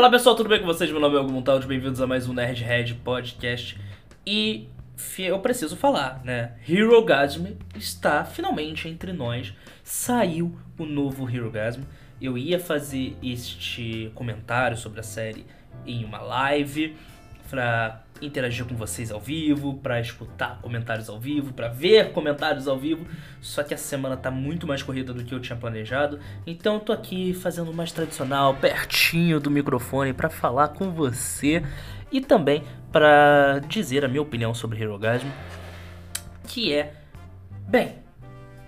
olá pessoal, tudo bem com vocês? Meu nome é Algum Talde, bem-vindos a mais um Nerdhead Podcast. E eu preciso falar, né? Hero Gasm está finalmente entre nós. Saiu o novo Hero Gasm. Eu ia fazer este comentário sobre a série em uma live pra interagir com vocês ao vivo, para escutar comentários ao vivo, para ver comentários ao vivo. Só que a semana tá muito mais corrida do que eu tinha planejado, então eu tô aqui fazendo mais tradicional, pertinho do microfone para falar com você e também para dizer a minha opinião sobre Herogasm, que é, bem,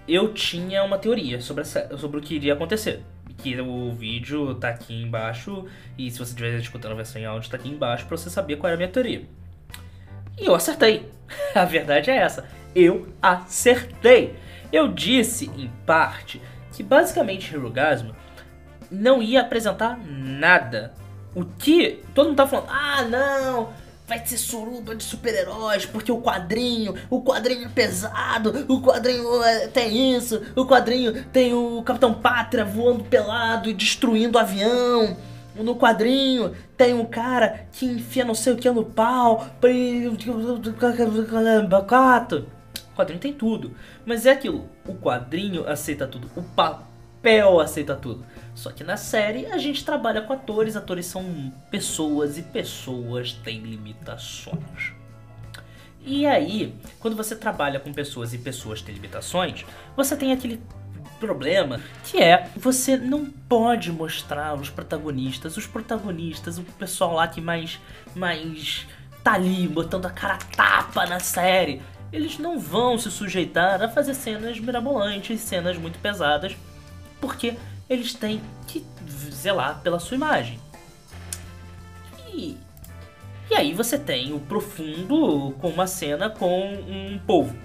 eu tinha uma teoria sobre, a, sobre o que iria acontecer que o vídeo tá aqui embaixo e se você estiver escutando a versão em áudio tá aqui embaixo para você saber qual era a minha teoria. E eu acertei. A verdade é essa. Eu acertei. Eu disse, em parte, que basicamente Hirogasm não ia apresentar nada. O que todo mundo tá falando, ah não, vai ser suruba de super-heróis, porque o quadrinho, o quadrinho é pesado, o quadrinho é, tem isso, o quadrinho tem o Capitão Pátria voando pelado e destruindo o avião. No quadrinho tem um cara que enfia não sei o que no pau. O quadrinho tem tudo. Mas é aquilo. O quadrinho aceita tudo. O papel aceita tudo. Só que na série a gente trabalha com atores. Atores são pessoas e pessoas têm limitações. E aí, quando você trabalha com pessoas e pessoas têm limitações, você tem aquele problema, que é você não pode mostrar os protagonistas, os protagonistas, o pessoal lá que mais mais tá ali botando a cara tapa na série. Eles não vão se sujeitar a fazer cenas mirabolantes, cenas muito pesadas, porque eles têm que zelar pela sua imagem. E, e aí você tem o profundo com uma cena com um povo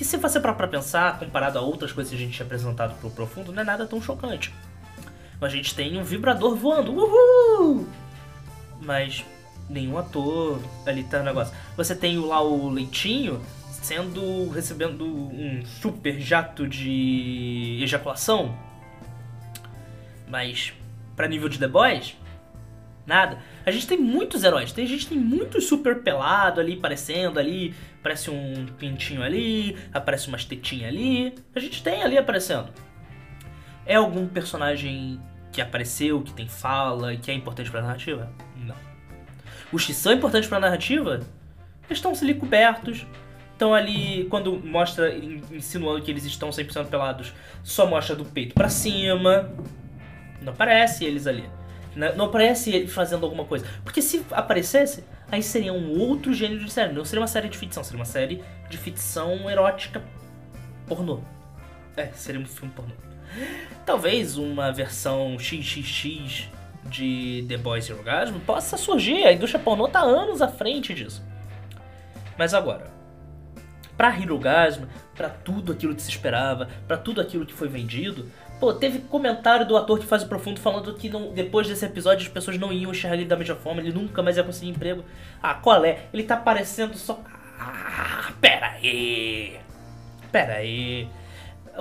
que se você parar pra pensar, comparado a outras coisas que a gente tinha apresentado pro Profundo, não é nada tão chocante. A gente tem um vibrador voando, uhul! Mas nenhum ator ali tá no negócio. Você tem lá o Leitinho sendo recebendo um super jato de ejaculação. Mas para nível de The Boys, nada. A gente tem muitos heróis, tem, a gente tem muito super pelado ali, aparecendo ali, aparece um pintinho ali, aparece umas tetinhas ali, a gente tem ali aparecendo. É algum personagem que apareceu, que tem fala, que é importante pra narrativa? Não. Os que são importantes pra narrativa, eles estão ali cobertos, estão ali, quando mostra, insinuando que eles estão 100% pelados, só mostra do peito para cima, não aparece eles ali. Né? Não aparece ele fazendo alguma coisa. Porque se aparecesse, aí seria um outro gênero de série. Não seria uma série de ficção, seria uma série de ficção erótica pornô. É, seria um filme pornô. Talvez uma versão XXX de The Boys e Orgasm possa surgir. A indústria pornô tá anos à frente disso. Mas agora, pra Hirogasm, para tudo aquilo que se esperava, para tudo aquilo que foi vendido, Pô, teve comentário do ator que faz o Profundo falando que não, depois desse episódio as pessoas não iam enxergar ele da mesma forma, ele nunca mais ia conseguir emprego. Ah, qual é? Ele tá parecendo só. Ah, pera aí. Pera aí.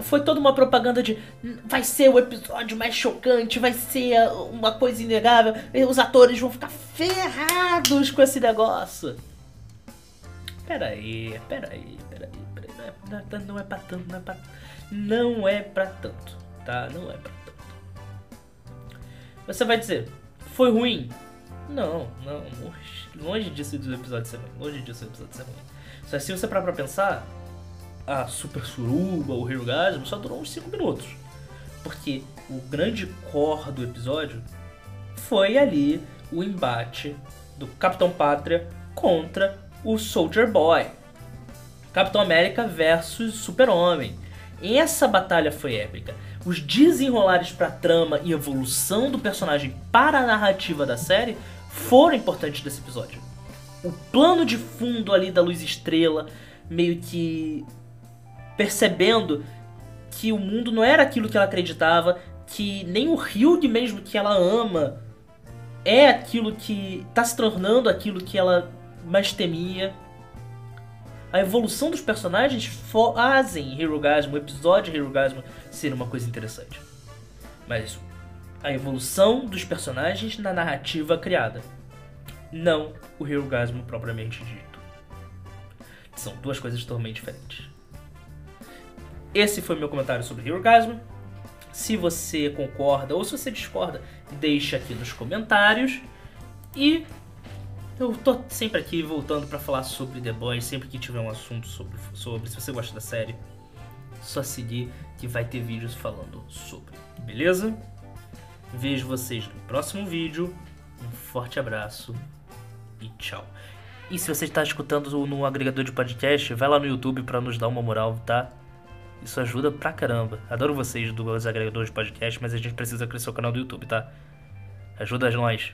Foi toda uma propaganda de vai ser o episódio mais chocante, vai ser uma coisa inegável, os atores vão ficar ferrados com esse negócio. Pera aí, pera aí, pera aí. Não é, não é pra tanto, não é pra, não é pra tanto tá? Não é pra tanto. Você vai dizer, foi ruim? Não, não, longe, disso do episódio ser ruim, longe disso do episódio ser ruim. Só se você parar pra pensar, a Super Suruba, o Hirogasm, só durou uns 5 minutos. Porque o grande core do episódio foi ali o embate do Capitão Pátria contra o Soldier Boy. Capitão América versus Super-Homem. Essa batalha foi épica os desenrolares para a trama e evolução do personagem para a narrativa da série foram importantes desse episódio. O plano de fundo ali da luz estrela, meio que percebendo que o mundo não era aquilo que ela acreditava, que nem o Hyug mesmo que ela ama é aquilo que está se tornando aquilo que ela mais temia a evolução dos personagens fazem Hirogasmo, o episódio Hirogasmo, ser uma coisa interessante. Mas a evolução dos personagens na narrativa criada, não o Hirogasmo propriamente dito. São duas coisas totalmente diferentes. Esse foi meu comentário sobre Hirogasmo. Se você concorda ou se você discorda, deixa aqui nos comentários. E eu tô sempre aqui voltando para falar sobre The Boys, sempre que tiver um assunto sobre, sobre, se você gosta da série, só seguir que vai ter vídeos falando sobre, beleza? Vejo vocês no próximo vídeo. Um forte abraço e tchau. E se você está escutando no agregador de podcast, vai lá no YouTube para nos dar uma moral, tá? Isso ajuda pra caramba. Adoro vocês dos agregadores de podcast, mas a gente precisa crescer o canal do YouTube, tá? Ajuda nós.